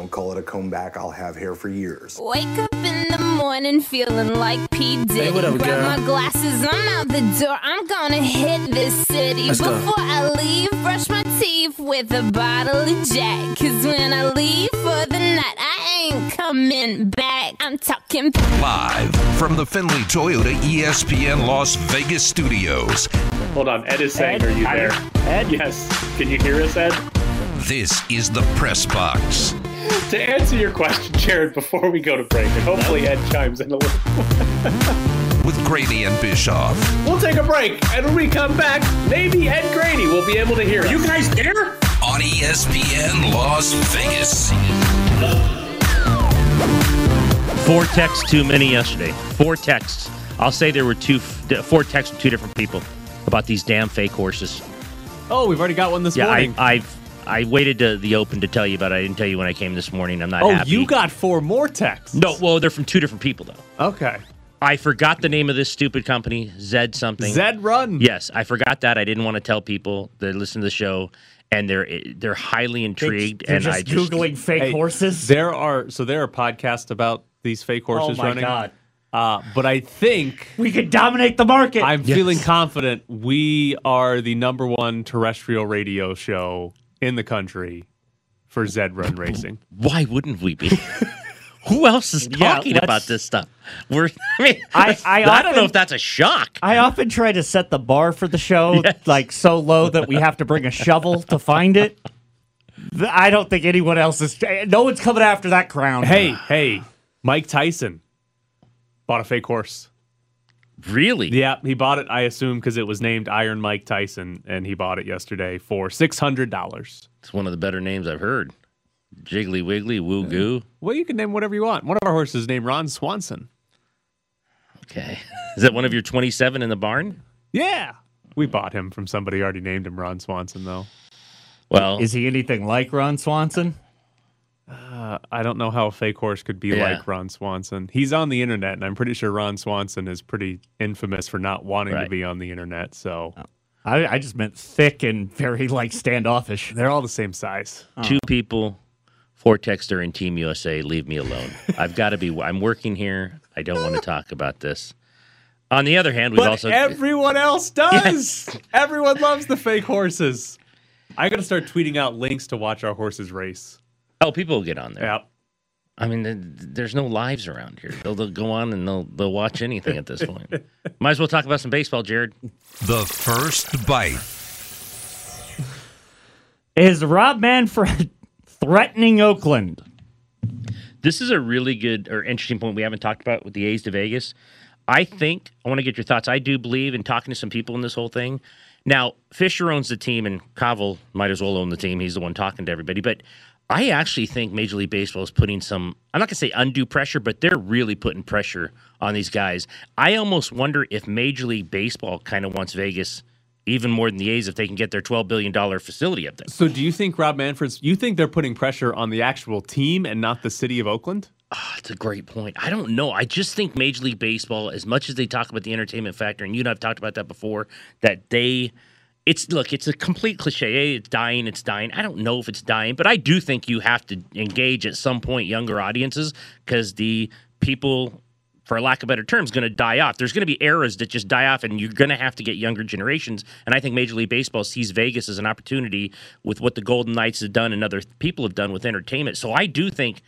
Don't call it a comeback. I'll have hair for years. Wake up in the morning feeling like P. Diddy. Hey, what up, Grab girl? my glasses, I'm out the door. I'm gonna hit this city. Let's go. Before I leave, brush my teeth with a bottle of Jack. Cause when I leave for the night, I ain't coming back. I'm talking Live from the Findlay Toyota ESPN Las Vegas studios. Hold on, Ed is saying, Ed? "Are you there?" Ed? Yes. Can you hear us, Ed? This is the Press Box. To answer your question, Jared, before we go to break, and hopefully Ed chimes in a little. with Graney and Bischoff. We'll take a break, and when we come back, maybe Ed Graney will be able to hear. Are you guys there? on ESPN Las Vegas. Four texts too many yesterday. Four texts. I'll say there were two, four texts from two different people about these damn fake horses. Oh, we've already got one this morning? Yeah, I. I've I waited to the open to tell you, but I didn't tell you when I came this morning. I'm not oh, happy. you got four more texts. no. Well, they're from two different people though. Okay. I forgot the name of this stupid company, Zed something. Zed Run. Yes, I forgot that. I didn't want to tell people that listen to the show, and they're they're highly intrigued. They're and just I just googling fake Hey, horses. There are so there are podcasts about these fake horses oh horses my running. god, Uh, but I think we could dominate the market. I'm Yes. feeling confident we are the number one terrestrial radio show in the country for Zed Run Racing. why wouldn't we be? Who else is talking let's- about this stuff? We're. I mean, I- I don't know if that's a shock. I often try to set the bar for the show like so low that we have to bring a shovel to find it. I don't think anyone else is. Eh, no one's coming after that crown. hey, hey, Mike Tyson bought a fake horse. Really? Yeah, he bought it. I assume because it was named Iron Mike Tyson, and he bought it yesterday for six hundred dollars. It's one of the better names I've heard. Jiggly Wiggly Woo Goo. Well, you can name whatever you want. One of our horses is named Ron Swanson. Okay. Is that one of your 27 in the barn? Yeah, we bought him from somebody already named him Ron Swanson, though. Well, Is he anything like Ron Swanson? Uh, I don't know how a fake horse could be Yeah. like Ron Swanson. He's on the internet, and I'm pretty sure Ron Swanson is pretty infamous for not wanting to be on the internet. So I, I just meant thick and very like standoffish. they're all the same size. two people, four texter in Team USA, leave me alone. I've got to be, I'm working here. I don't want to talk about this. On the other hand, we've also. everyone else does. Everyone loves the fake horses. I got to start tweeting out links to watch our horses race. Oh, people will get on there. Yep. I mean, there's no lives around here. They'll, they'll go on and they'll, they'll watch anything at this point. Might as well talk about some baseball, Jared. The first bite. Is Rob Manfred threatening Oakland? This is a really good or interesting point we haven't talked about with the A's to Vegas. I think I want to get your thoughts. I do believe in talking to some people in this whole thing. Now, Fisher owns the team, and Kaval might as well own the team. He's the one talking to everybody. But I actually think Major League Baseball is putting some, I'm not going to say undue pressure, but they're really putting pressure on these guys. I almost wonder if Major League Baseball kind of wants Vegas even more than the A's if they can get their $12 billion facility up there. So, do you think Rob Manfred's? You think they're putting pressure on the actual team and not the city of Oakland? Ah, oh, That's a great point. I don't know. I just think Major League Baseball, as much as they talk about the entertainment factor, and you and I've talked about that before, that they, it's look, it's a complete cliche. It's dying. It's dying. I don't know if it's dying, but I do think you have to engage at some point younger audiences because the people, for lack of better terms, going to die off. There's going to be eras that just die off, and you're going to have to get younger generations. And I think Major League Baseball sees Vegas as an opportunity with what the Golden Knights have done and other people have done with entertainment. So I do think.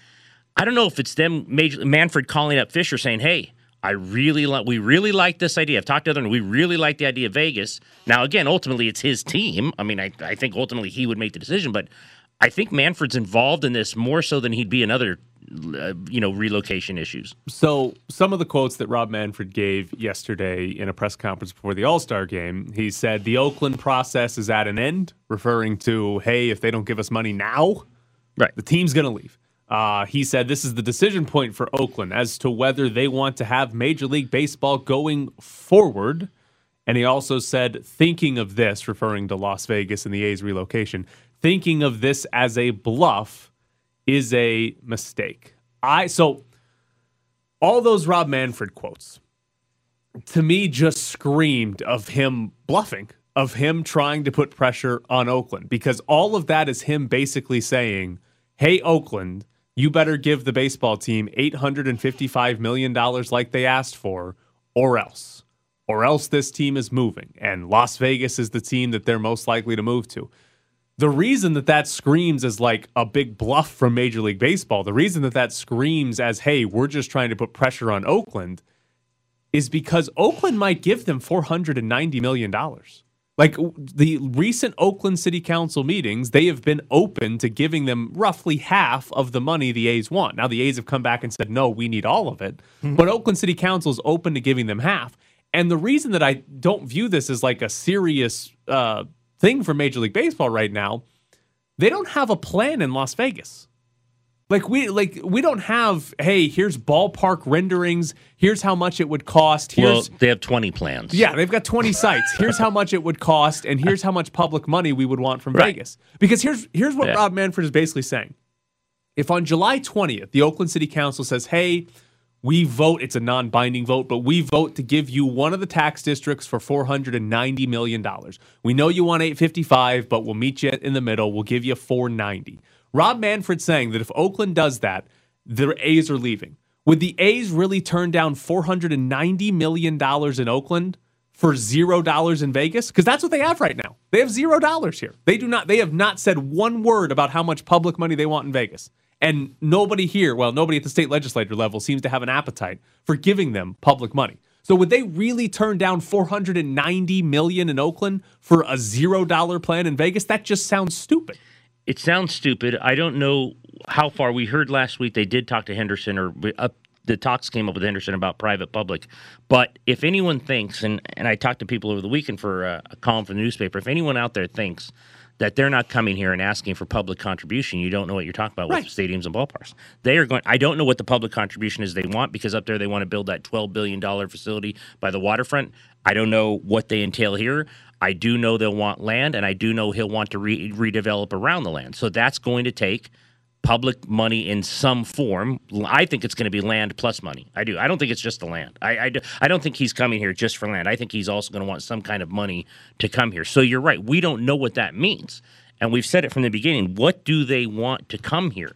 I don't know if it's them, Major, Manfred calling up Fisher saying, "Hey, I really like, we really like this idea. I've talked to other, and we really like the idea of Vegas." Now, again, ultimately, it's his team. I mean, I, I think ultimately he would make the decision, but I think Manfred's involved in this more so than he'd be in other, uh, you know, relocation issues. So, some of the quotes that Rob Manfred gave yesterday in a press conference before the All Star game, he said the Oakland process is at an end, referring to, hey, if they don't give us money now, Right. the team's going to leave. Uh, he said this is the decision point for Oakland as to whether they want to have Major League Baseball going forward. And he also said, thinking of this, referring to Las Vegas and the A's relocation, thinking of this as a bluff is a mistake. I so all those Rob Manfred quotes to me just screamed of him bluffing, of him trying to put pressure on Oakland because all of that is him basically saying, "Hey Oakland, you better give the baseball team $855 million like they asked for, or else. Or else this team is moving, and Las Vegas is the team that they're most likely to move to. The reason that that screams as like a big bluff from Major League Baseball, the reason that that screams as, hey, we're just trying to put pressure on Oakland, is because Oakland might give them $490 million. Like the recent Oakland City Council meetings, they have been open to giving them roughly half of the money the A's want. Now, the A's have come back and said, no, we need all of it. But Oakland City Council is open to giving them half. And the reason that I don't view this as like a serious uh, thing for Major League Baseball right now, they don't have a plan in Las Vegas. Like we like we don't have, hey, here's ballpark renderings, here's how much it would cost. Well, Here's they have 20 plans. yeah, they've got 20 sites. Here's how much it would cost, and here's how much public money we would want from Right. Vegas. Because here's here's what Yeah. Rob Manfred is basically saying. If on July 20th, the Oakland City Council says, hey, we vote, it's a non binding vote, but we vote to give you one of the tax districts for $490 million. We know you want 855, but we'll meet you in the middle. We'll give you 490. Rob Manfred saying that if Oakland does that, the A's are leaving. Would the A's really turn down $490 million in Oakland for zero dollars in Vegas? Because that's what they have right now. They have zero dollars here. They do not, they have not said one word about how much public money they want in Vegas. And nobody here, well, nobody at the state legislature level seems to have an appetite for giving them public money. So would they really turn down 490 million in Oakland for a zero dollar plan in Vegas? That just sounds stupid. It sounds stupid. I don't know how far we heard last week. They did talk to Henderson, or up the talks came up with Henderson about private public. But if anyone thinks, and and I talked to people over the weekend for a, a column for the newspaper, if anyone out there thinks that they're not coming here and asking for public contribution, you don't know what you're talking about Right. with stadiums and ballparks. They are going. I don't know what the public contribution is they want because up there they want to build that 12 billion dollar facility by the waterfront. I don't know what they entail here. I do know they'll want land, and I do know he'll want to re- redevelop around the land. So that's going to take public money in some form. I think it's going to be land plus money. I do. I don't think it's just the land. I, I, do- I don't think he's coming here just for land. I think he's also going to want some kind of money to come here. So you're right. We don't know what that means. And we've said it from the beginning. What do they want to come here?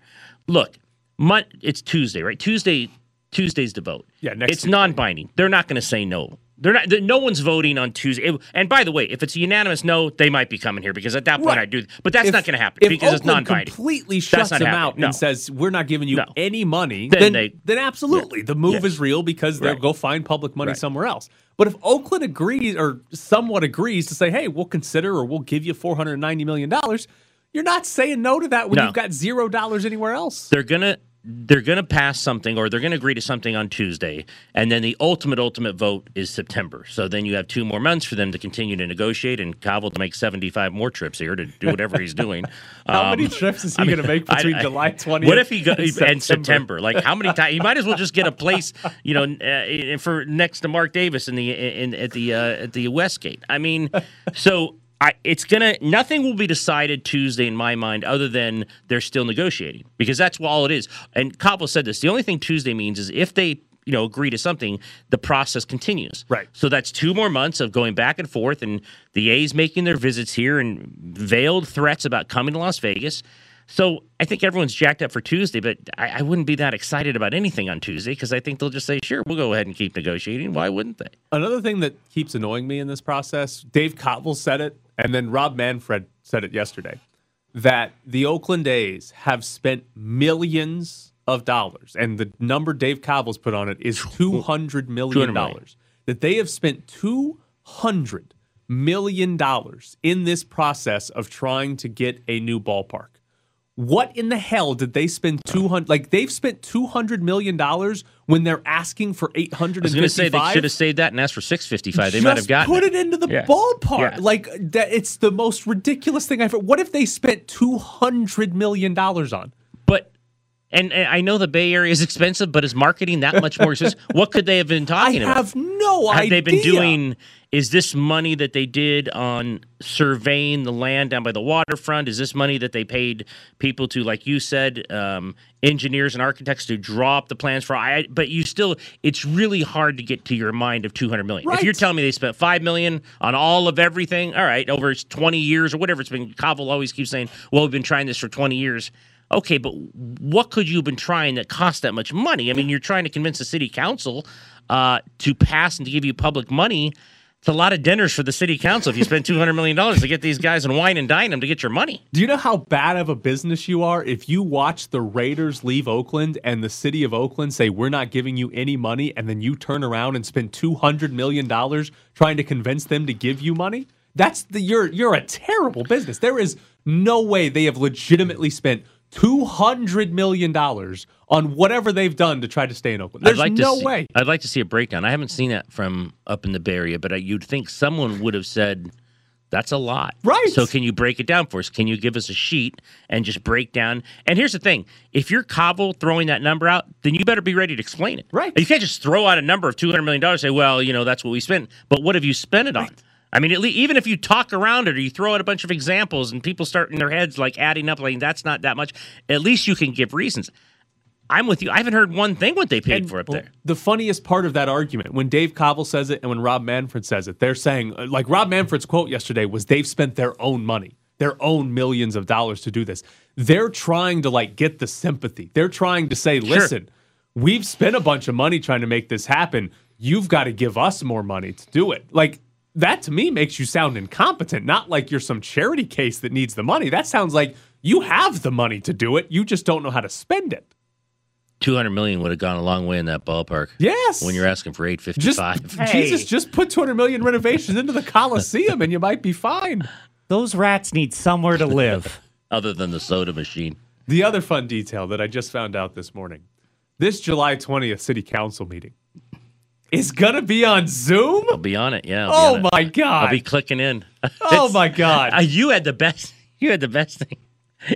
Look, mon- it's Tuesday, right? Tuesday, Tuesday's the vote. Yeah, next It's Tuesday. non-binding. They're not going to say no. They're not. No one's voting on Tuesday. It- and by the way, if it's a unanimous no, they might be coming here because at that point Right. I do. But that's If- not going to happen because it's Oakland non-binding. Completely shuts them happening. out No. and says we're not giving you No. any money. Then Then they- then absolutely the move Yeah. is real because they'll Right. go find public money Right. somewhere else. But if Oakland agrees or somewhat agrees to say, hey, we'll consider or we'll give you four hundred ninety million dollars, you're not saying no to that when No. you've got zero dollars anywhere else. they're gonna they're gonna pass something or they're gonna agree to something on Tuesday, and then the ultimate ultimate vote is September. So then you have two more months for them to continue to negotiate and Kaval to make seventy five more trips here to do whatever he's doing. How Um, many trips is he I mean, going to make between I- July 20th What if he go and September? September? Like how many times? He might as well just get a place, you know, uh, for next to Mark Davis in the in at the uh, at the Westgate. I mean, so. I, it's gonna nothing will be decided Tuesday in my mind other than they're still negotiating because that's all it is. And Kaval said this. The only thing Tuesday means is if they you know agree to something, the process continues. Right. So that's two more months of going back and forth, and the A's making their visits here and veiled threats about coming to Las Vegas. So I think everyone's jacked up for Tuesday, but I, I wouldn't be that excited about anything on Tuesday because I think they'll just say, "Sure, we'll go ahead and keep negotiating." Why wouldn't they? Another thing that keeps annoying me in this process, Dave Kaval said it, and then Rob Manfred said it yesterday, that the Oakland A's have spent millions of dollars, and the number Dave Kaval's put on it is two hundred million 200 million. dollars. That they have spent two hundred million dollars in this process of trying to get a new ballpark. What in the hell did they spend two hundred? Like they've spent two hundred million dollars when they're asking for eight hundred I was and going to say they should have saved that and asked for six fifty five. They might have Just gotten put it into the Yeah. ballpark. Yeah. Like that, it's the most ridiculous thing I've. heard. What if they spent two hundred million dollars on? And, and I know the Bay Area is expensive, but is marketing that much more expensive? what could they have been I talking about? I have no have idea. Have they been doing? Is this money that they did on surveying the land down by the waterfront? Is this money that they paid people to, like you said, um, engineers and architects to draw up the plans for? I, but you still, it's really hard to get to your mind of two hundred million. If you're telling me they spent five million on all of everything, all right, over twenty years or whatever it's been. Kaval always keeps saying, "Well, we've been trying this for twenty years." Okay, but what could you have been trying that cost that much money? I mean, you're trying to convince the city council uh, to pass and to give you public money. It's a lot of dinners for the city council if you spend two hundred million dollars to get these guys and wine and dine them to get your money. Do you know how bad of a business you are if you watch the Raiders leave Oakland and the city of Oakland say we're not giving you any money and then you turn around and spend 200 million dollars trying to convince them to give you money? That's the you're you're a terrible business. There is no way they have legitimately spent 200 million dollars on whatever they've done to try to stay in Oakland. There's I'd like no to see, way. I'd like to see a breakdown. I haven't seen that from up in the Bay Area, but I, you'd think someone would have said, "That's a lot." Right. So can you break it down for us? Can you give us a sheet and just break down? And here's the thing: if you're Kaval throwing that number out, then you better be ready to explain it. Right. You can't just throw out a number of two hundred million dollars. And say, "Well, you know, that's what we spent," but what have you spent it on? I mean, at least, even if you talk around it or you throw out a bunch of examples and people start in their heads like adding up, like that's not that much. At least you can give reasons. I'm with you. I haven't heard one thing what they paid And, for up well, there. The funniest part of that argument, when Dave Kaval says it and when Rob Manfred says it, they're saying, uh, like Rob Manfred's quote yesterday was they've spent their own money, their own millions of dollars to do this. They're trying to like get the sympathy. They're trying to say, listen, we've spent a bunch of money trying to make this happen. You've got to give us more money to do it. Like, that to me makes you sound incompetent, not like you're some charity case that needs the money. That sounds like you have the money to do it. You just don't know how to spend it. Two hundred million would have gone a long way in that ballpark. Yes. When you're asking for eight fifty Just. Hey. Jesus, just put 200 million renovations into the Coliseum and you might be fine. Those rats need somewhere to live. Other than the soda machine. The other fun detail that I just found out this morning this July 20th city council meeting is going to be on Zoom? I'll be on it. Yeah. I'll Oh on it. my God. I'll be clicking in. oh my God. Uh, you had the best. You had the best thing.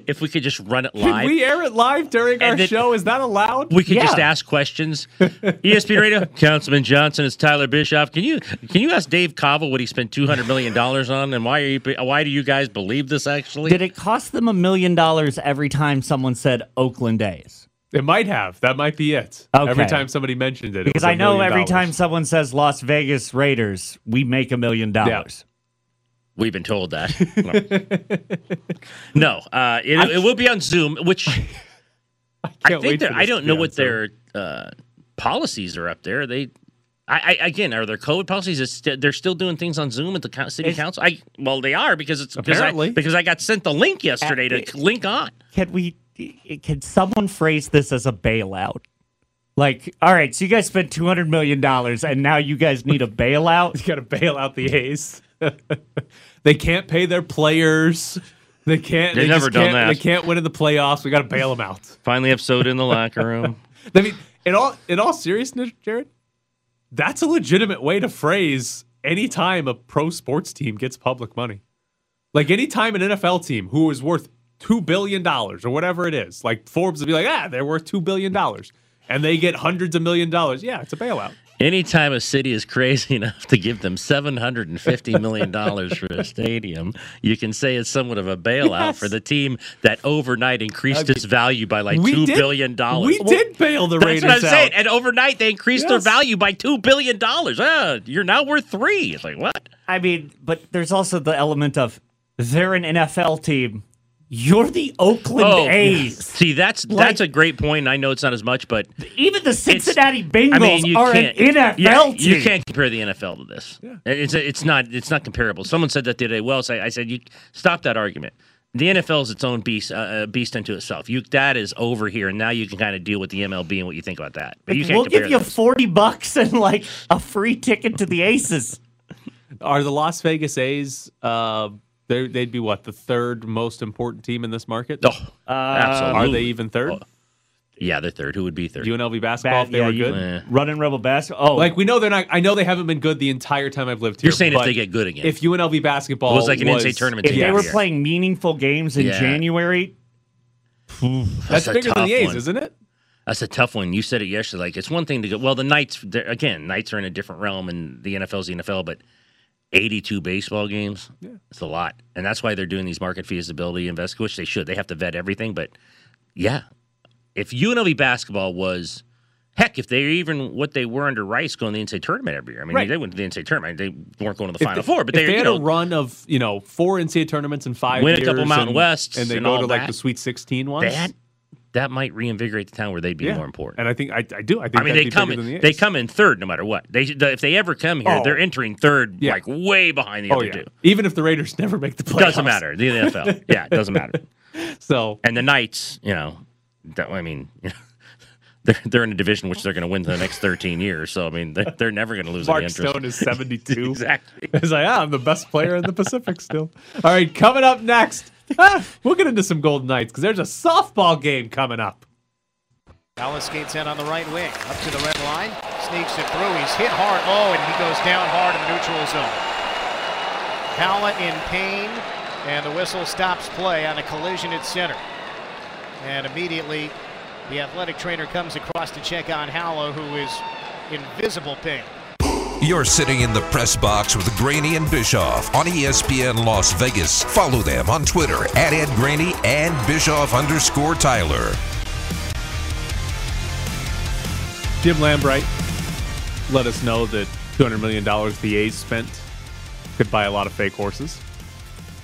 If we could just run it Can live, we air it live during our And then- show? Is that allowed? We could just ask questions. ESPN Radio, Councilman Johnson, it's Tyler Bischoff. Can you can you ask Dave Kaval what he spent two hundred million dollars on, and why are you why do you guys believe this? Actually, Did it cost them a million dollars every time someone said Oakland A's? It might have. That might be it. Every time somebody mentioned it. it Because was a I know every dollars. time someone says Las Vegas Raiders, we make a million dollars. we've been told that. No, uh, it, it will be on Zoom, which I Can't wait think for I don't know what their uh, policies are up there. They. I, I, again, are there COVID policies? Is st- they're still doing things on Zoom at the city It's- council. I well, they are because it's because I, Apparently. because I got sent the link yesterday Uh, to link on. Can we? Can someone phrase this as a bailout? Like, all right, so you guys spent two hundred million dollars, and now you guys need a bailout. You got to bail out the A's. they can't pay their players. They can't. They've they never done can't- that. They can't win in the playoffs. We got to bail them out. Finally, have soda in the locker room. I mean, in all in all seriousness, Jared, that's a legitimate way to phrase any time a pro sports team gets public money. Like any time an NFL team who is worth two billion dollars or whatever it is, like Forbes would be like, ah, they're worth two billion dollars, and they get hundreds of million dollars. Yeah, it's a bailout. Anytime a city is crazy enough to give them seven hundred and fifty million dollars for a stadium, you can say it's somewhat of a bailout Yes. for the team that overnight increased its value by like We two did- billion dollars. We did bail the That's Raiders what I'm out. saying. And overnight, they increased their value by two billion dollars. Ah, you're now worth three. It's like what? I mean, but there's also the element of they're an NFL team. You're the Oakland A's. Oh, see, that's Like- that's a great point. I know it's not as much, but Even the Cincinnati I Bengals mean, you are an can't. NFL yeah, team. You can't compare the NFL to this. It's it's not it's not comparable. Someone said that the other day. Well, so I said you stop that argument. The NFL is its own beast, uh, uh, beast unto itself. You that is over here, and now you can kind of deal with the MLB and what you think about that. But you can't we'll give you those. forty bucks and like a free ticket to the Aces. Are the Las Vegas A's? Uh, they- they'd be what the third most important team in this market. Oh, absolutely. Are they even third? Yeah, they're third. Who would be third? UNLV basketball, Bad, if they yeah, were good. Eh. Running Rebel basketball. Oh, Like we know they're not. I know they haven't been good the entire time I've lived here. You're saying if they get good again. If UNLV basketball It was like an NCAA tournament if team. they were Yeah. playing meaningful games in Yeah. January, that's a bigger than the A's, one. isn't it? That's a tough one. You said it yesterday. Like it's one thing to go. Well, the Knights again. Knights are in a different realm, and the NFL's the NFL. But 82 baseball games, Yeah. it's a lot, and that's why they're doing these market feasibility invest, which they should. They have to vet everything. But yeah, if UNLV basketball was heck, if they're even what they were under Rice going to the NCAA tournament every year. I mean, Right. they went to the NCAA tournament. They weren't going to the If Final they- Four, but if they, they you had know, a run of you know four NCAA tournaments in five Win a years, couple Mountain and, Wests and they and go to like the Sweet Sixteen ones. they had that might reinvigorate the town where they'd be Yeah. more important. And I think I, I do. I think I mean, they come in. the They come in third no matter what. They if they ever come here, Oh. they're entering third, Yeah. like way behind the Oh other yeah. two. Even if the Raiders never make the playoffs, Doesn't matter. The NFL, yeah, it doesn't matter. So And the Knights, you know, that, I mean, you know, they're they're in a division which they're going to win for the next thirteen years. So I mean, they're, they're never going to lose Mark. Stone is seventy two. exactly. He's like, ah, I'm the best player in the Pacific still. All right, coming up next, we'll get into some Golden Knights because there's a softball game coming up. Dallas skates in on the right wing, up to the red line, sneaks it through. He's hit hard low, and he goes down hard in the neutral zone. Kala in pain, and the whistle stops play on a collision at center. And immediately, the athletic trainer comes across to check on Haula, who is in visible pain. You're sitting in the press box with Graney and Bischoff on ESPN Las Vegas. Follow them on Twitter at Ed Graney and Bischoff underscore Tyler. Jim Lambright let us know that $200 million the A's spent could buy a lot of fake horses.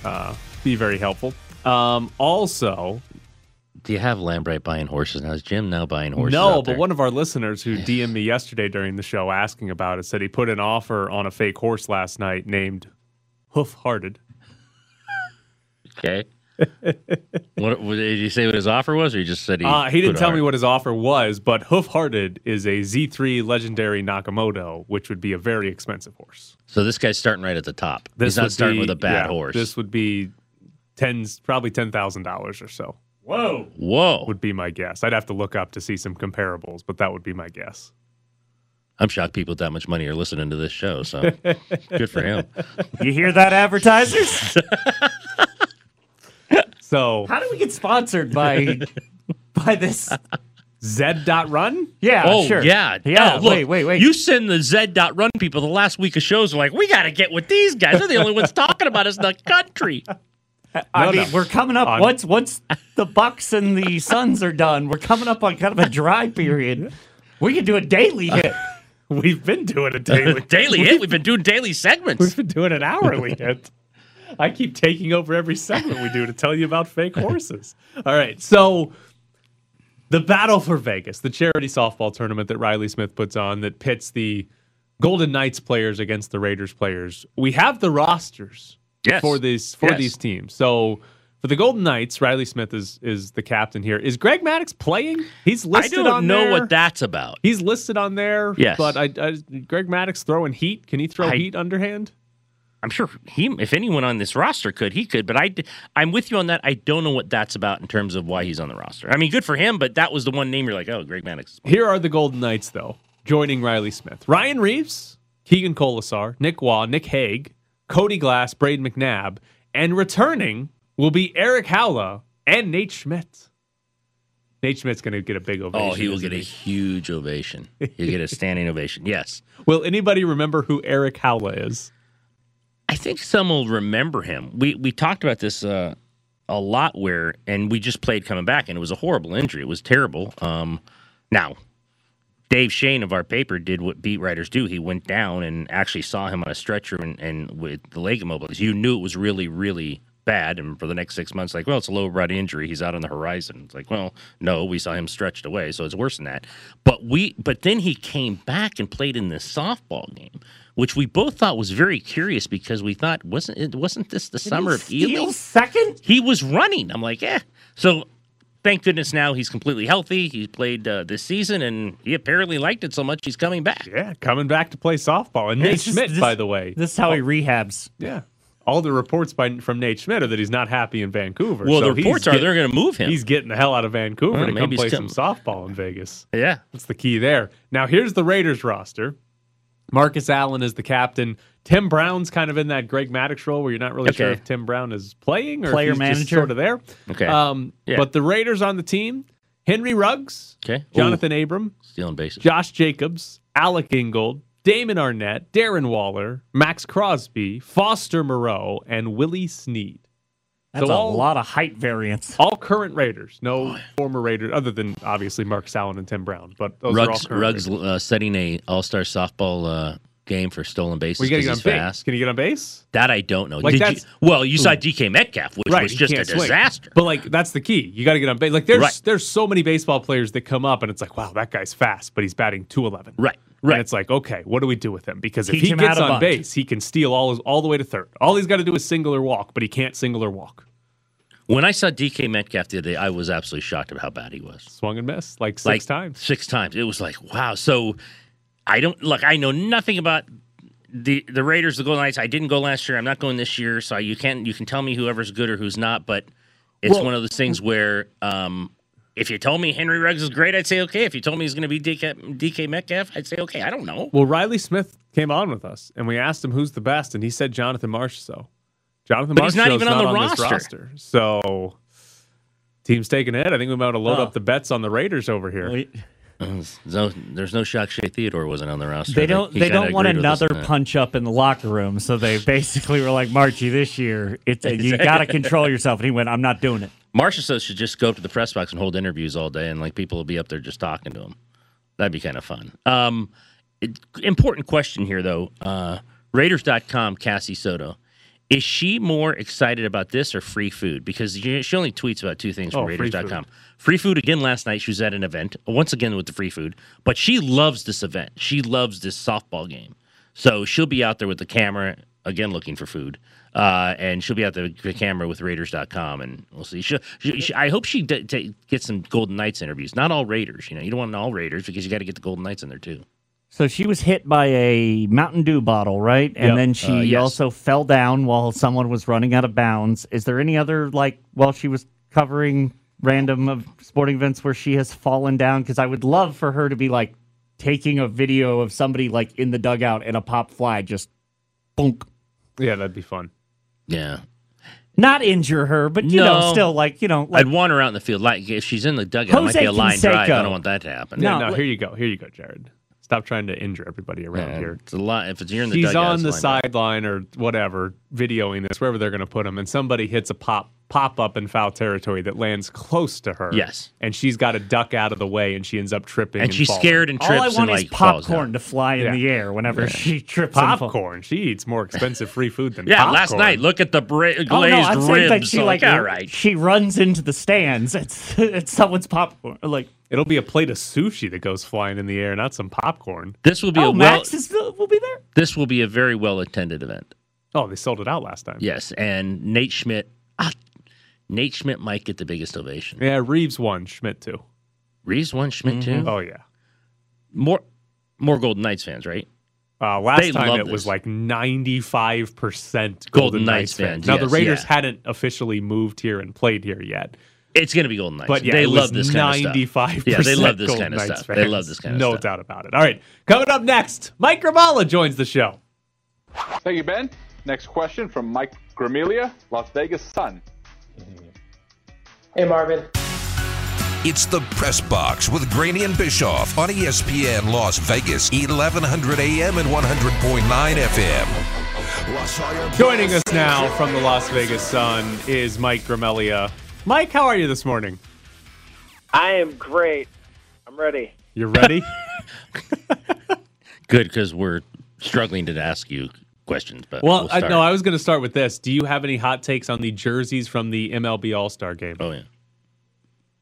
Uh, be very helpful. Um, also, Do you have Lambright buying horses now? Is Jim now buying horses? no, but one of our listeners who DM'd me yesterday during the show asking about it said he put an offer on a fake horse last night named Hoof Hearted. Okay. what, did you say? What his offer was, or you just said he? Uh, he didn't tell me what his offer was, but Hoof Hearted is a Z3 legendary Nakamoto, which would be a very expensive horse. So this guy's starting right at the top. He's not starting be- with a bad yeah, horse. This would be tens, probably ten thousand dollars or so. Whoa. Whoa! Would be my guess. I'd have to look up to see some comparables, but that would be my guess. I'm shocked people with that much money are listening to this show. So good for him. You hear that, advertisers? So How do we get sponsored by by this? Zed.run? Yeah, oh sure. yeah, yeah. Oh, look, wait, wait, wait. You send the Z dot run people the last week of shows are like, we got to get with these guys. They're the only ones talking about us in the country. I No, mean, no. we're coming up On- once once the Bucks and the Suns are done. We're coming up on kind of a dry period. We could do a daily hit. We've been doing a daily. daily hit. We've been doing daily segments. We've been doing an hourly hit. I keep taking over every segment we do to tell you about fake horses. All right, so the Battle for Vegas, the charity softball tournament that Reilly Smith puts on that pits the Golden Knights players against the Raiders players. We have the rosters Yes. for these for Yes. these teams. So for the Golden Knights, Reilly Smith is is the captain here. Is Greg Maddux playing? He's listed. I don't on know there. what that's about. He's listed on there. Yes. but I, I Greg Maddux throwing heat. Can he throw I- heat underhand? I'm sure he, if anyone on this roster could, he could. But I, I'm with you on that. I don't know what that's about in terms of why he's on the roster. I mean, good for him, but that was the one name you're like, oh, Greg Maddux. Here are the Golden Knights, though, joining Reilly Smith. Ryan Reaves, Keegan Kolesar, Nick Waugh, Nic Hague, Cody Glass, Brayden McNabb, and returning will be Erik Haula and Nate Schmidt. Nate Schmidt's going to get a big ovation. Oh, he will get a huge ovation. He'll get a standing ovation. Yes. Will anybody remember who Erik Haula is? I think some will remember him. We we talked about this uh, a lot where, and we just played coming back, and it was a horrible injury. It was terrible. Um, now, Dave Schoen of our paper did what beat writers do. He went down and actually saw him on a stretcher and, and with the leg immobilized. You knew it was really, really bad. And for the next six months, like, well, it's a low rod injury. He's out on the horizon. It's like, well, no, we saw him stretched away, so it's worse than that. But we, but then he came back and played in this softball game, which we both thought was very curious because we thought wasn't it wasn't this the summer of Ely? second. He was running. I'm like, eh. So thank goodness now he's completely healthy. He's played uh, this season, and he apparently liked it so much he's coming back. Yeah, coming back to play softball. And Nate Schmidt, this- by the way. This is how he rehabs. yeah. All the reports by, from Nate Schmidt are that he's not happy in Vancouver. Well, so the he's reports are they're going to move him. He's getting the hell out of Vancouver Well, to come play some softball in Vegas. yeah. That's the key there. Now, here's the Raiders roster. Marcus Allen is the captain. Tim Brown's kind of in that Greg Maddux role where you're not really sure if Tim Brown is playing or Player if he's just manager. sort of there. Okay. Um, Yeah. But the Raiders on the team Henry Ruggs, Okay. Johnathan Abram, Stealing bases. Josh Jacobs, Alec Ingold, Damon Arnette, Darren Waller, Maxx Crosby, Foster Moreau, and Willie Snead. That's So a lot of height variance. All current Raiders, no former Raiders, other than obviously Marcus Allen and Tim Brown. But those are all Ruggs, current Ruggs uh, setting a All Star softball uh, game for stolen bases Well, because get he's on base. Can you get on base? That I don't know. Like, Did you, well, you saw DK Metcalf, which was just a swing. disaster. But like that's the key. You got to get on base. Like there's Right. there's so many baseball players that come up and it's like, wow, that guy's fast, but he's batting 211. Right, And right. it's like, okay, what do we do with him? Because if Teach he gets on bunt. base, he can steal all his, all the way to third. All he's got to do is single or walk, but he can't single or walk. When I saw DK Metcalf the other day, I was absolutely shocked at how bad he was. Swung and missed like six like times. Six times. It was like, wow. So I don't look. I know nothing about the the Raiders, the Golden Knights. I didn't go last year. I'm not going this year. So you can you can tell me whoever's good or who's not. But it's Well- one of those things where um, if you told me Henry Ruggs is great, I'd say okay. If you told me he's going to be DK, DK Metcalf, I'd say okay. I don't know. Well, Reilly Smith came on with us and we asked him who's the best, and he said Jonathan Marsh. So Jonathan But Marsh he's not even on the this roster. roster. So team's taking it. I think we might to load Oh. up the bets on the Raiders over here. There's no, there's no shock. Shea Theodore wasn't on the roster. They don't. he They don't want agreed with us another punch up in the locker room, so they basically were like, "Marchie, this year, it's you got to control yourself." And he went, "I'm not doing it." Marcia says should just go up to the press box and hold interviews all day, and like people will be up there just talking to him. That'd be kind of fun. Um, it- important question here though. Uh, Raiders.com, Cassie Soto. Is she more excited about this or free food? Because she only tweets about two things from Oh, free Raiders.com. Free food again last night. She was at an event, once again with the free food, but she loves this event. She loves this softball game. So she'll be out there with the camera, again looking for food. Uh, and she'll be out there with the camera with Raiders.com, and we'll see. She, she, she, I hope she d- t- gets some Golden Knights interviews. Not all Raiders, you know. You don't want all Raiders because you got to get the Golden Knights in there too. So she was hit by a Mountain Dew bottle, right? And Yep. then she Uh, yes. also fell down while someone was running out of bounds. Is there any other like while she was covering random of sporting events where she has fallen down? Because I would love for her to be like taking a video of somebody like in the dugout and a pop fly just bonk. Yeah, that'd be fun. Yeah, Not injure her, but you know, still like you know, like I'd want her out in the field. Like if she's in the dugout, it might be a line drive. I don't want that to happen. No, Yeah, no, let- here you go. Here you go, Jared. Stop trying to injure everybody around Yeah, here. it's a lot. If it's you're in the He's on the a line drive. sideline or whatever, videoing this, wherever they're going to put him, and somebody hits a pop pop up in foul territory that lands close to her. Yes. and she's got to duck out of the way, and she ends up tripping. and she's falling. scared and trips. all I want and is like falls down. popcorn to fly in Yeah. the air whenever she trips. and falls. Popcorn. She eats more expensive free food than Yeah, popcorn. last night. Look at the bra- glazed Oh, no, I'm saying ribs. that she So, like, all right. she runs into the stands. It's it's someone's popcorn. Like It'll be a plate of sushi that goes flying in the air, not some popcorn. This will be oh, a well. Max is will be there. This will be a very well attended event. Oh, they sold it out last time. Yes, and Nate Schmidt. Ah, Nate Schmidt might get the biggest ovation. Yeah, Reaves won, Schmidt too. Reaves won Schmidt too. Oh yeah. More, more Golden Knights fans, right? Uh, last They time love it was like 95% Golden, Golden Knights, Knights fans. fans, Now, the Raiders yeah. hadn't officially moved here and played here yet. It's going to be Golden Knights. But yeah, they it love was this kind of 95% stuff. Yeah, they love this Golden kind of Knights stuff. They love this kind of no stuff. doubt about it. All right, coming up next, Mike Grimala joins the show. Thank you, Ben. Next question from Mike Grimala, Las Vegas Sun. Hey, Marvin. It's the Press Box with Graney and Bischoff on ESPN Las Vegas, 1100 AM and 100.9 FM. Joining us now from the Las Vegas Sun is Mike Grimala. Mike, how are you this morning? I am great. I'm ready. You're ready? Good because we're struggling to ask you questions. But well, we'll I, start. no, I was going to start with this. Do you have any hot takes on the jerseys from the MLB All Star game? Oh yeah.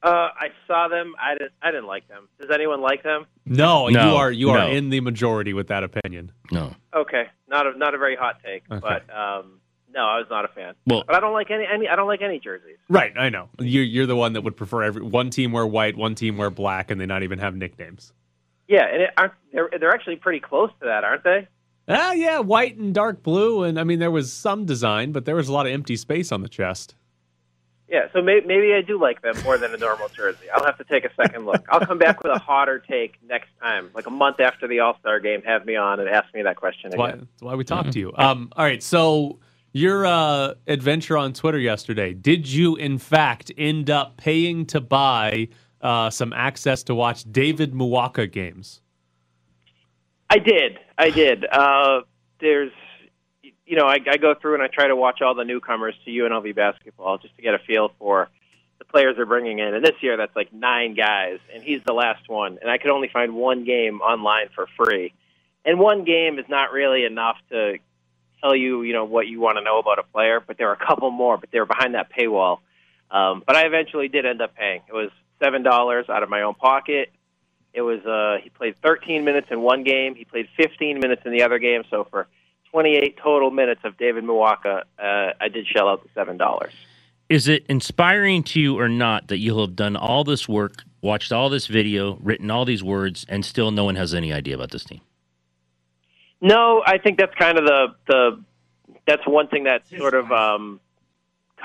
Uh, I saw them. I didn't. I didn't like them. Does anyone like them? No, No, you are you are no. in the majority with that opinion. No. Okay, not a not a very hot take, Okay. but um, no, I was not a fan. Well, But I don't like any any. I don't like any jerseys. Right, I know. You're you're the one that would prefer every one team wear white, one team wear black, and they not even have nicknames. Yeah, and it, aren't they're they're actually pretty close to that, aren't they? Ah, yeah, white and dark blue, and I mean there was some design, but there was a lot of empty space on the chest. Yeah, so may, maybe I do like them more than a normal jersey. I'll have to take a second look. I'll come back with a hotter take next time, like a month after the All Star game. Have me on and ask me that question That's why, again. that's why we talked to you. Um, all right, so your uh, adventure on Twitter yesterday, did you in fact end up paying to buy uh, some access to watch David Muoka games? I did. I did. Uh, there's, you know, I, I go through and I try to watch all the newcomers to UNLV basketball just to get a feel for the players they're bringing in. And this year, that's like nine guys, and he's the last one. And I could only find one game online for free. and one game is not really enough to tell you, you know, what you want to know about a player. But there are a couple more, but they were behind that paywall. Um, but I eventually did end up paying. It was seven dollars out of my own pocket. It was uh, he played 13 minutes in one game. He played 15 minutes in the other game. So for 28 total minutes of David Muoka, uh, I did shell out the seven dollars. Is it inspiring to you or not that you'll have done all this work, watched all this video, written all these words, and still no one has any idea about this team? No, I think that's kind of the the that's one thing that sort of um,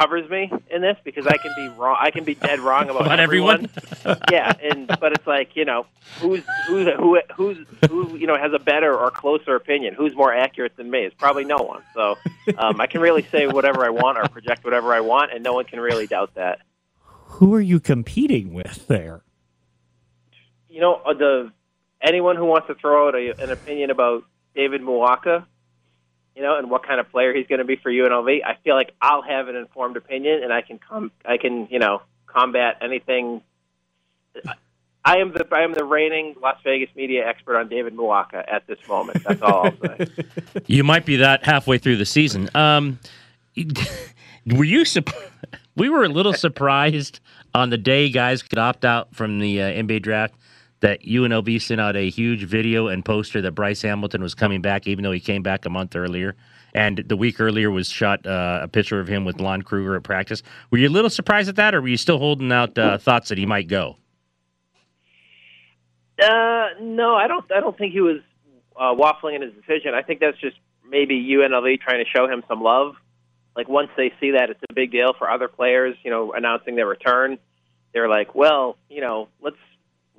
covers me in this because I can be wrong. I can be dead wrong about, About everyone? yeah, and but it's like you know who's who's who who's who you know has a better or closer opinion. Who's more accurate than me? It's probably no one. So um, I can really say whatever I want or project whatever I want, and no one can really doubt that. Who are you competing with there? You know uh, the anyone who wants to throw out a, an opinion about David Muoka, you know, and what kind of player he's going to be for UNLV, I feel like I'll have an informed opinion, and I can com- I can you know combat anything. I am the I am the reigning Las Vegas media expert on David Muoka at this moment. That's all I'll say. You might be that halfway through the season. Um, were you? Sup- we were a little surprised on the day guys could opt out from the uh, NBA draft that UNLV sent out a huge video and poster that Bryce Hamilton was coming back, even though he came back a month earlier. And the week earlier was shot uh, a picture of him with Lon Kruger at practice. Were you a little surprised at that, or were you still holding out uh, thoughts that he might go? Uh, no, I don't. I don't think he was uh, waffling in his decision. I think that's just maybe UNLV trying to show him some love. Like once they see that it's a big deal for other players, you know, announcing their return, they're like, well, you know, let's.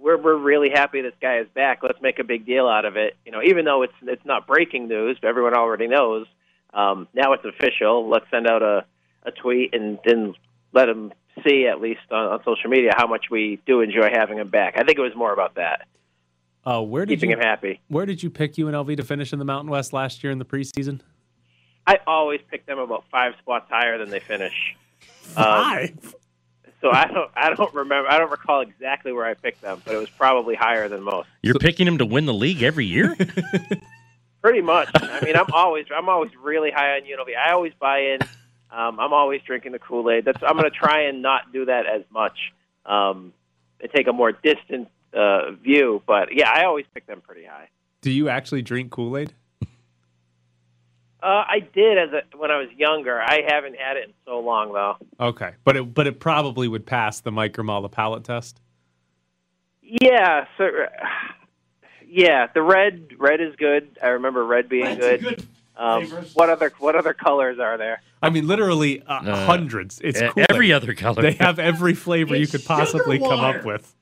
We're we're really happy this guy is back. Let's make a big deal out of it. You know, even though it's it's not breaking news, but everyone already knows. Um, now it's official. Let's send out a a tweet and then let him see at least on, on social media how much we do enjoy having him back. I think it was more about that. Uh, where did keeping you him happy. Where did you pick UNLV to finish in the Mountain West last year in the preseason? I always pick them about five spots higher than they finish. Um, Five. So I don't, I don't remember, I don't recall exactly where I picked them, but it was probably higher than most. You're picking them to win the league every year. Pretty much. I mean, I'm always, I'm always really high on UNLV. I always buy in. Um, I'm always drinking the Kool Aid. That's, I'm going to try and not do that as much. Um, and take a more distant uh, view, but yeah, I always pick them pretty high. Do you actually drink Kool Aid? Uh, I did as a, when I was younger. I haven't had it in so long though. Okay, but it but it probably would pass the Mike Grimala palate test. Yeah, so yeah, the red red is good. I remember red being good. um, what other what other colors are there? I mean, literally uh, Uh, hundreds. It's e- Kool-Aid. every other color. They have every flavor you could possibly sugar come up with.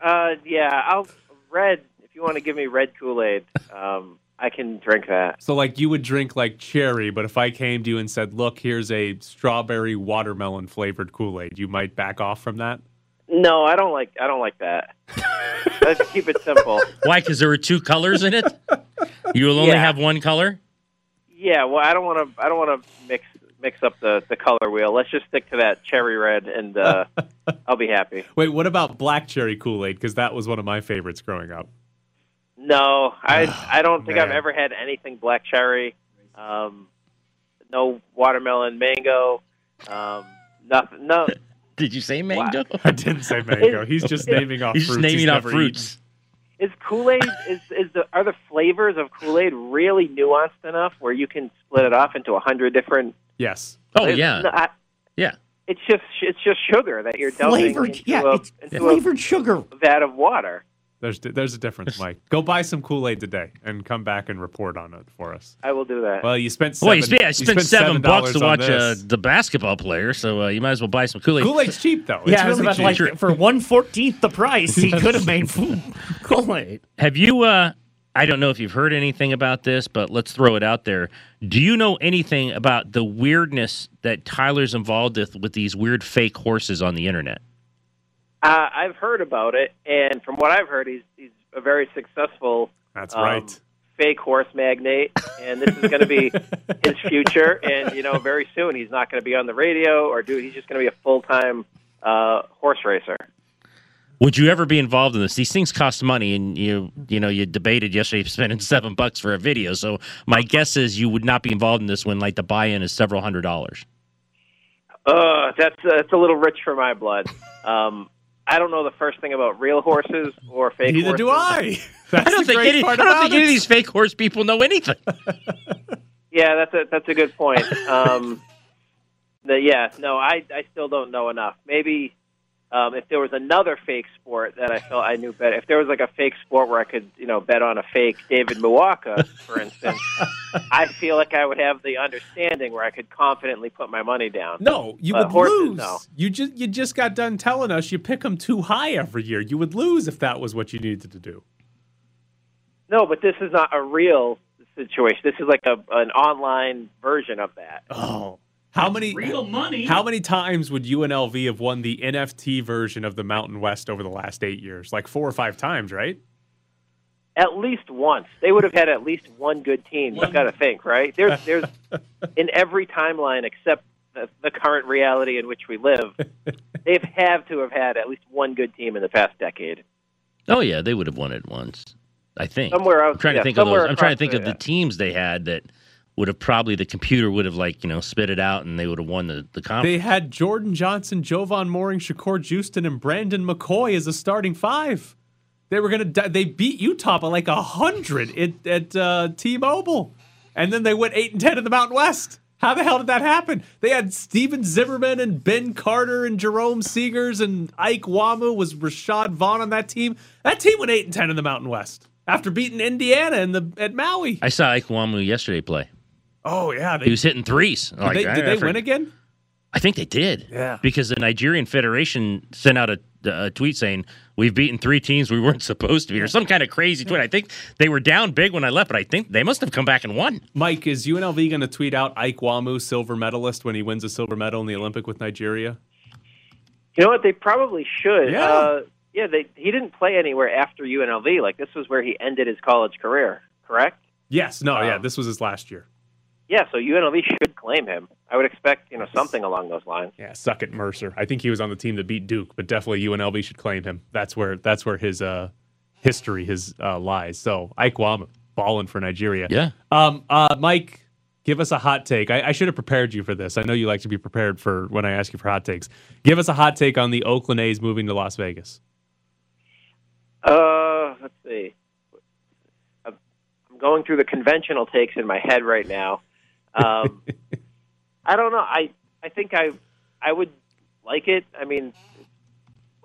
Uh, yeah, I'll red. If you want to give me red Kool Aid, um, I can drink that. So, like, you would drink like cherry, but if I came to you and said, "Look, here's a strawberry watermelon flavored Kool Aid," you might back off from that. No, I don't like I don't like that. Let's keep it simple. Why? Because there were two colors in it. You will only Yeah. have one color. Yeah, well, I don't want to. I don't want to mix mix up the the color wheel. Let's just stick to that cherry red, and uh, I'll be happy. Wait, what about black cherry Kool Aid? Because that was one of my favorites growing up. No, I I don't think I've ever had anything black cherry. Um, no watermelon, mango. Um, nothing. No. Did you say mango? I didn't say mango. He's just naming off He's just fruits naming off never fruits. Is Kool Aid is is the are the flavors of Kool Aid really nuanced enough where you can split it off into a hundred different? eaten. Yes. Oh It's yeah, not- yeah. It's just it's just sugar that you're dumping Flavored, into, yeah, a, it's into flavored sugar. a vat of water. There's there's a difference, Mike. Go buy some Kool Aid today and come back and report on it for us. I will do that. Well, you spent seven, Well, you spent, you spent seven bucks to watch uh, the basketball player, so uh, you might as well buy some Kool Aid. Kool Aid's cheap though. It's yeah, I was really about cheap. like for one fourteenth the price, he could have made Kool Aid. Have you? Uh, I don't know if you've heard anything about this, but let's throw it out there. Do you know anything about the weirdness that Tyler's involved with with these weird fake horses on the internet? Uh, I've heard about it, and from what I've heard, he's he's a very successful That's um, right. fake horse magnate, and this is going to be his future. And you know, very soon he's not going to be on the radio or do. He's just going to be a full time uh, horse racer. Would you ever be involved in this? These things cost money, and you you know you debated yesterday spending seven bucks for a video. So my guess is you would not be involved in this when like the buy-in is several hundred dollars. Uh, that's uh, that's a little rich for my blood. Um, I don't know the first thing about real horses or fake Neither horses. do I. That's I don't the think great any, I don't about think any of these fake horse people know anything. Yeah, that's a that's a good point. Um, the, yeah, no, I I still don't know enough. Maybe um, if there was another fake sport that I felt I knew better. If there was like a fake sport where I could you know bet on a fake David Muoka, for instance, I feel like I would have the understanding where I could confidently put my money down. No, you But would horses, lose. no. You just you just got done telling us you pick them too high every year. You would lose if that was what you needed to do. No, but this is not a real situation. This is like a an online version of that. Oh, how many Real money. How many times would UNLV have won the NFT version of the Mountain West over the last eight years? Like four or five times, right? At least once. They would have had at least one good team. You've got to think, right? There's there's in every timeline except the, the current reality in which we live. They've have to have had at least one good team in the past decade. Oh yeah, they would have won it once. I think. Somewhere else- I'm trying yeah, to think of those. I'm trying to think the- of the teams they had that would have probably the computer would have like you know spit it out and they would have won the the conference. They had Jordan Johnson, Jovan Mooring, Shakur Juiston, and Brandon McCoy as a starting five. They were gonna. di- They beat Utah by like a hundred at at uh, T-Mobile, and then they went eight and ten in the Mountain West. How the hell did that happen? They had Steven Zimmerman and Ben Carter and Jerome Seagears and Ike Nwamu was Rashad Vaughn on that team. That team went eight and ten in the Mountain West after beating Indiana in the at Maui. I saw Ike Nwamu yesterday play. Oh yeah, He was hitting threes. Did they, did they win again? I think they did. Yeah. Because the Nigerian Federation sent out a, a tweet saying we've beaten three teams we weren't supposed to be, or some kind of crazy tweet. I think they were down big when I left, but I think they must have come back and won. Mike, is UNLV going to tweet out Ike Nwamu, silver medalist, when he wins a silver medal in the Olympic with Nigeria? You know what? They probably should. Yeah. Uh, yeah. They he didn't play anywhere after UNLV. Like this was where he ended his college career. Correct. Yes. No. yeah. Um, This was his last year. Yeah. So UNLV should claim him. I would expect you know something along those lines. Yeah. Suck it, Mercer. I think he was on the team that beat Duke, but definitely UNLV should claim him. That's where that's where his uh, history his uh, lies. So Ike Nwamu balling for Nigeria. Yeah. Um. Uh. Mike, give us a hot take. I, I should have prepared you for this. I know you like to be prepared for when I ask you for hot takes. Give us a hot take on the Oakland A's moving to Las Vegas. Uh, let's see. I'm I'm going through the conventional takes in my head right now. Um, I don't know. I I think I I would like it. I mean,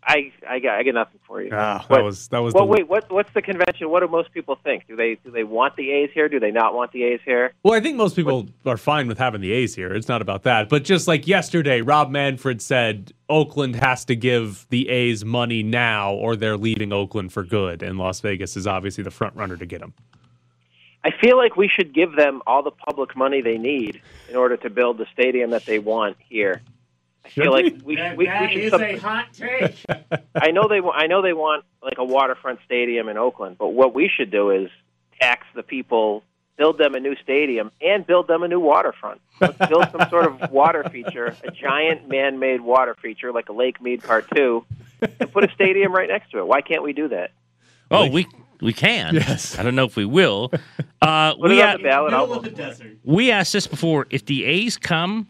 I I got I got nothing for you. Ah, that What- was that was Well, the wait. What what's the convention? What do most people think? Do they do they want the A's here? Do they not want the A's here? Well, I think most people are fine with having the A's here. It's not about that. But just like yesterday, Rob Manfred said Oakland has to give the A's money now or they're leaving Oakland for good. And Las Vegas is obviously the front runner to get them. I feel like we should give them all the public money they need in order to build the stadium that they want here. I Should feel we? like we, we, we should. sub- hot take. I know they I know they want like a waterfront stadium in Oakland, but what we should do is tax the people, build them a new stadium, and build them a new waterfront. Let's build some sort of water feature, a giant man-made water feature like a Lake Mead Part Two, and put a stadium right next to it. Why can't we do that? Oh, we we can. Yes. I don't know if we will. Uh, we, it a- the ballot. I'll vote. we asked this before. If the A's come,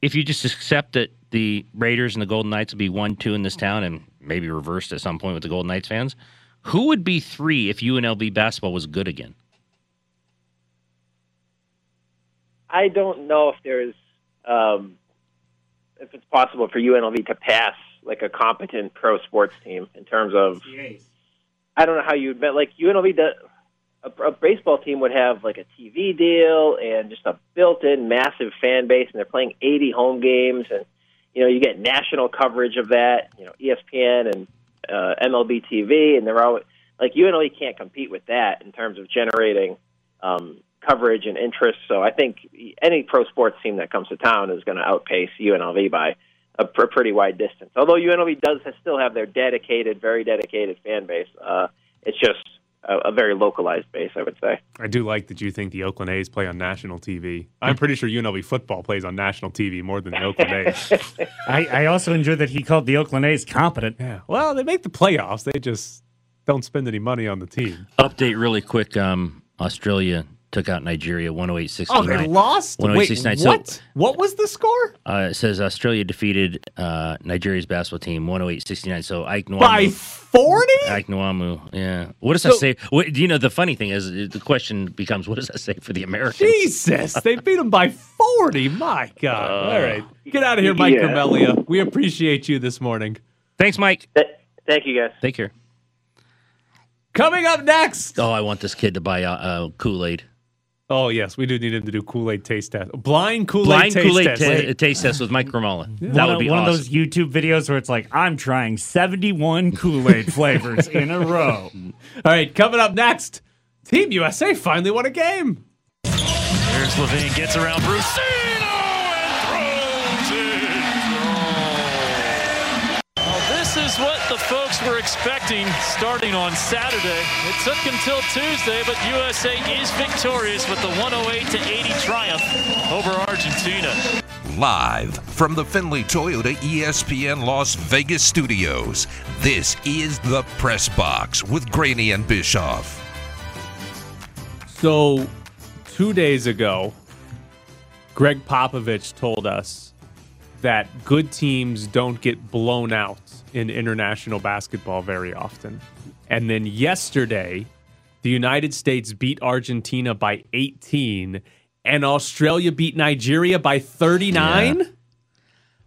if you just accept that the Raiders and the Golden Knights will be one, two in this town, and maybe reversed at some point with the Golden Knights fans, who would be three if UNLV basketball was good again? I don't know if there's um, if it's possible for UNLV to pass like a competent pro sports team in terms of I don't know how you'd bet like UNLV does. A, a baseball team would have like a TV deal and just a built-in massive fan base, and they're playing 80 home games, and you know you get national coverage of that. You know ESPN and uh, MLB TV, and they're always like UNLV can't compete with that in terms of generating um, coverage and interest. So I think any pro sports team that comes to town is going to outpace UNLV by a pr- pretty wide distance. Although UNLV does still have their dedicated, very dedicated fan base, uh, it's just a, a very localized base, I would say. I do like that you think the Oakland A's play on national TV. I'm pretty sure UNLV football plays on national TV more than the Oakland A's. I, I also enjoy that he called the Oakland A's competent. Yeah. Well, they make the playoffs. They just don't spend any money on the team. Update really quick. Um, Australia took out Nigeria 108 Oh, they lost? Wait, 108 what? What was the score? Uh, it says Australia defeated uh, Nigeria's basketball team 108-69. So Ike Nwamu, By 40? Ike Nwamu, yeah. What does So- that say? What, you know, the funny thing is, the question becomes, what does that say for the Americans? Jesus, they beat them by 40. My God. Uh, All right. Get out of here, Mike Yeah. Grimala. We appreciate you this morning. Thanks, Mike. Thank you, guys. Take care. Coming up next. Oh, I want this kid to buy uh, uh, Kool-Aid. Oh, yes. We do need him to do Kool Aid taste test. Blind Kool Aid taste Kool-Aid test. ta- taste test with Mike Grimala. That one would be one awesome. of those YouTube videos where it's like, I'm trying 71 Kool Aid flavors in a row. All right, coming up next, Team USA finally won a game. Here's Levine, gets around Bruce. Well, this is what the folks were expecting starting on Saturday. It took until Tuesday, but USA is victorious with the 108 to 80 triumph over Argentina. Live from the Findlay Toyota ESPN Las Vegas studios, this is the Press Box with Graney and Bischoff. So, two days ago, Gregg Popovich told us that good teams don't get blown out in international basketball very often. And then yesterday, the United States beat Argentina by 18, and Australia beat Nigeria by 39. Are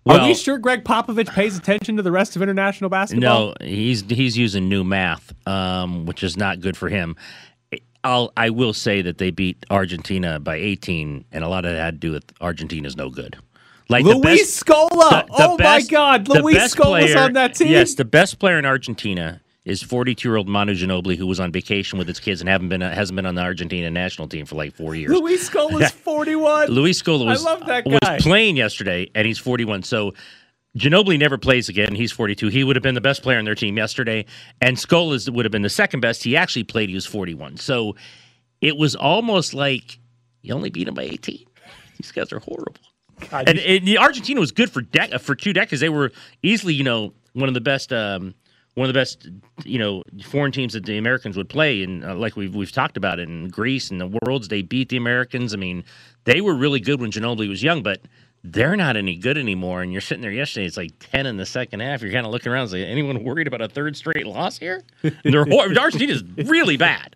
Well- we sure Gregg Popovich pays attention to the rest of international basketball? No, he's he's using new math, um, which is not good for him. I'll I will say that they beat Argentina by 18, and a lot of that had to do with Argentina's no good. Like the Luis best- Scola. the- the oh best- my God, Luis Scola's player- on that team. Yes, the best player in Argentina is 42-year-old Manu Ginobili, who was on vacation with his kids and haven't been hasn't been on the Argentina national team for like four years. Luis Scola's 41. Luis Scola was, I love that was playing yesterday, and he's 41. So Ginobili never plays again. He's 42. He would have been the best player on their team yesterday, and Scola would have been the second best. He actually played. He was 41. So it was almost like you only beat him by 18. These guys are horrible. God, and, and the Argentina was good for dec- for two decades. They were easily, you know, one of the best. Um, one of the best, you know, foreign teams that the Americans would play, and uh, like we've we've talked about it in Greece and the Worlds, they beat the Americans. I mean, they were really good when Ginobili was young, but they're not any good anymore. And you're sitting there yesterday; it's like ten in the second half. You're kind of looking around, it's like anyone worried about a third straight loss here? They're hor- Argentina's really bad.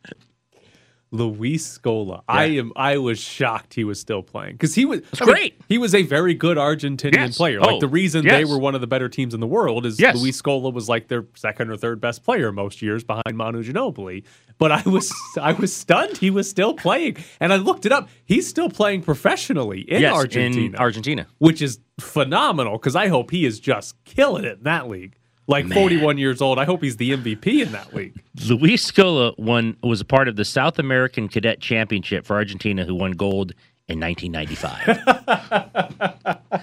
Luis Scola. I am. I was shocked he was still playing because he was That's I mean, great. he was a very good Argentinian Yes. player. Like Oh, the reason they were one of the better teams in the world is Yes. Luis Scola was like their second or third best player most years behind Manu Ginobili. But I was I was stunned he was still playing, and I looked it up. He's still playing professionally in yes, Argentina, in Argentina. which is phenomenal because I hope he is just killing it in that league. Like Man. 41 years old, I hope he's the MVP in that week. Luis Scola won was a part of the South American Cadet Championship for Argentina, who won gold in 1995.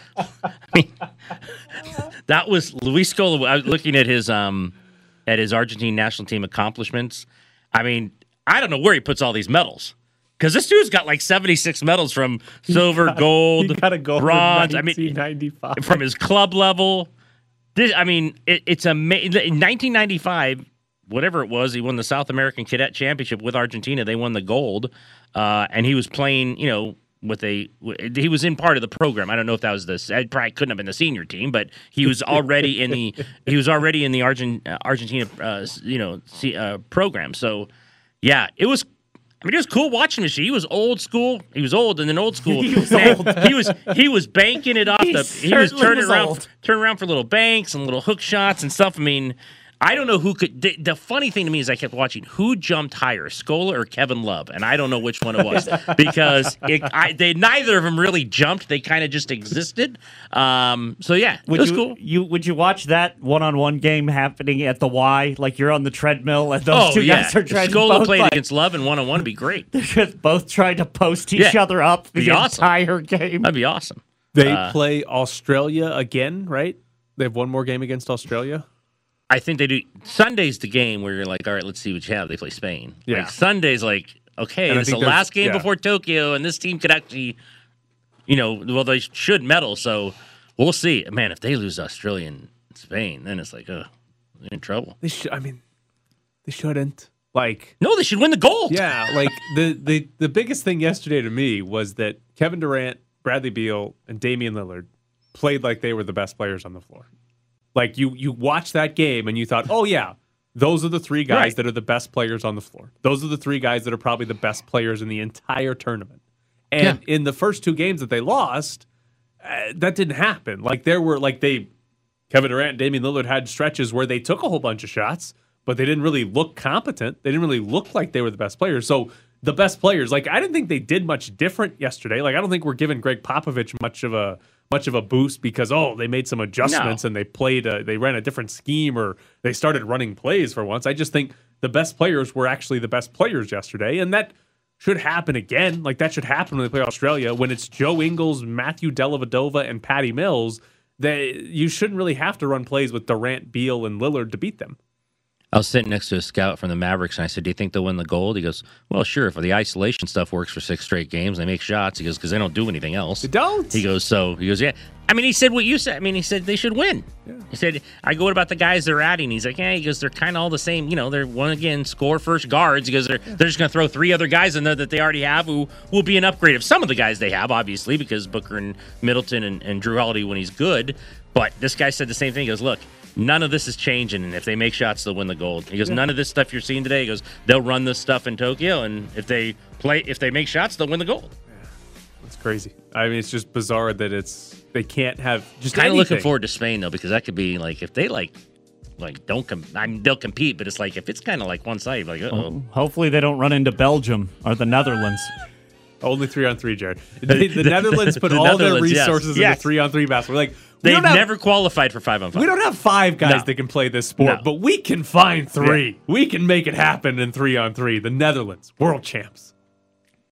that was Luis Scola. I was looking at his um at his Argentine national team accomplishments. I mean, I don't know where he puts all these medals. Because this dude's got like 76 medals from silver, got- gold, he got a gold bronze. I mean, 1995. from his club level. This, I mean, it, it's amazing. In 1995, whatever it was, he won the South American Cadet Championship with Argentina. They won the gold, uh, and he was playing. You know, with a he was in part of the program. I don't know if that was the. It probably couldn't have been the senior team, but he was already in the. He was already in the Argent, uh, Argentina, uh, you know, uh, program. So, yeah, it was. I mean, it was cool watching this. He was old school. He was old, and then old school. He was old. He was he was banking it off He the. He was turning was around, turning around for little banks and little hook shots and stuff. I mean, I don't know who could. The, the funny thing to me is I kept watching who jumped higher, Scola or Kevin Love, and I don't know which one it was because it, I, they neither of them really jumped. They kind of just existed. Um, so yeah, Would it was you, cool. You would you watch that one-on-one game happening at the Y? Like you're on the treadmill and those Oh two yeah, guys are trying Scola to both played like, against Love and one on one would be great. They're just both trying to post each Yeah. other up the Be awesome. entire game. That'd be awesome. They Uh, play Australia again, right? They have one more game against Australia. I think they do. Sunday's the game where you're like, all right, let's see what you have. They play Spain. Yeah. Like Sunday's like, okay, And I this is the last game yeah. before Tokyo, and this team could actually, you know, well, they should medal. So we'll see. Man, if they lose Australia and Spain, then it's like, uh, they're in trouble. They should. I mean, they shouldn't. Like, No, they should win the gold. yeah, like the the the biggest thing yesterday to me was that Kevin Durant, Bradley Beal, and Damian Lillard played like they were the best players on the floor. Like you you watched that game and you thought, oh yeah, those are the three guys Right. that are the best players on the floor. Those are the three guys that are probably the best players in the entire tournament. And in the first two games that they lost, uh, that didn't happen. Like there were like they Kevin Durant and Damian Lillard had stretches where they took a whole bunch of shots, but they didn't really look competent. They didn't really look like they were the best players. So the best players, like I didn't think they did much different yesterday. Like I don't think we're giving Gregg Popovich much of a much of a boost because oh they made some adjustments and they played a, they ran a different scheme or they started running plays for once. I just think the best players were actually the best players yesterday, and that should happen again. Like that should happen when they play Australia when it's Joe Ingles, Matthew Dellavedova, and Patty Mills. They you shouldn't really have to run plays with Durant, Beal, and Lillard to beat them. I was sitting next to a scout from the Mavericks, and I said, "Do you think they'll win the gold?" He goes, "Well, sure. If the isolation stuff works for six straight games, they make shots." He goes, "Because they don't do anything else." They don't. He goes, "So he goes, yeah." I mean, he said what you said. I mean, he said they should win. He said, "I go what about the guys they're adding?" He's like, "Yeah." He goes, "They're kind of all the same. You know, they're one again score first guards." because "They're they're just going to throw three other guys in there that they already have who will be an upgrade of some of the guys they have, obviously, because Booker and Middleton and, and Jrue Holiday when he's good." But this guy said the same thing. He goes, "Look." None of this is changing, and if they make shots, they'll win the gold. He goes, none of this stuff you're seeing today. He goes, they'll run this stuff in Tokyo, and if they play, if they make shots, they'll win the gold. It's crazy. I mean, it's just bizarre that it's they can't have just kind of looking forward to Spain though, because that could be like if they like, like don't com- I mean they'll compete, but it's like if it's kind of like one side, like oh, Hopefully they don't run into Belgium or the Netherlands. Only three on three, Jared. The, the Netherlands put The all their Netherlands, yes. resources Yes. into three on three basketball. Like we they've don't have, never qualified for five on five. we don't have five guys No. that can play this sport, No. but we can find three. We can make it happen in three on three. The Netherlands, world champs.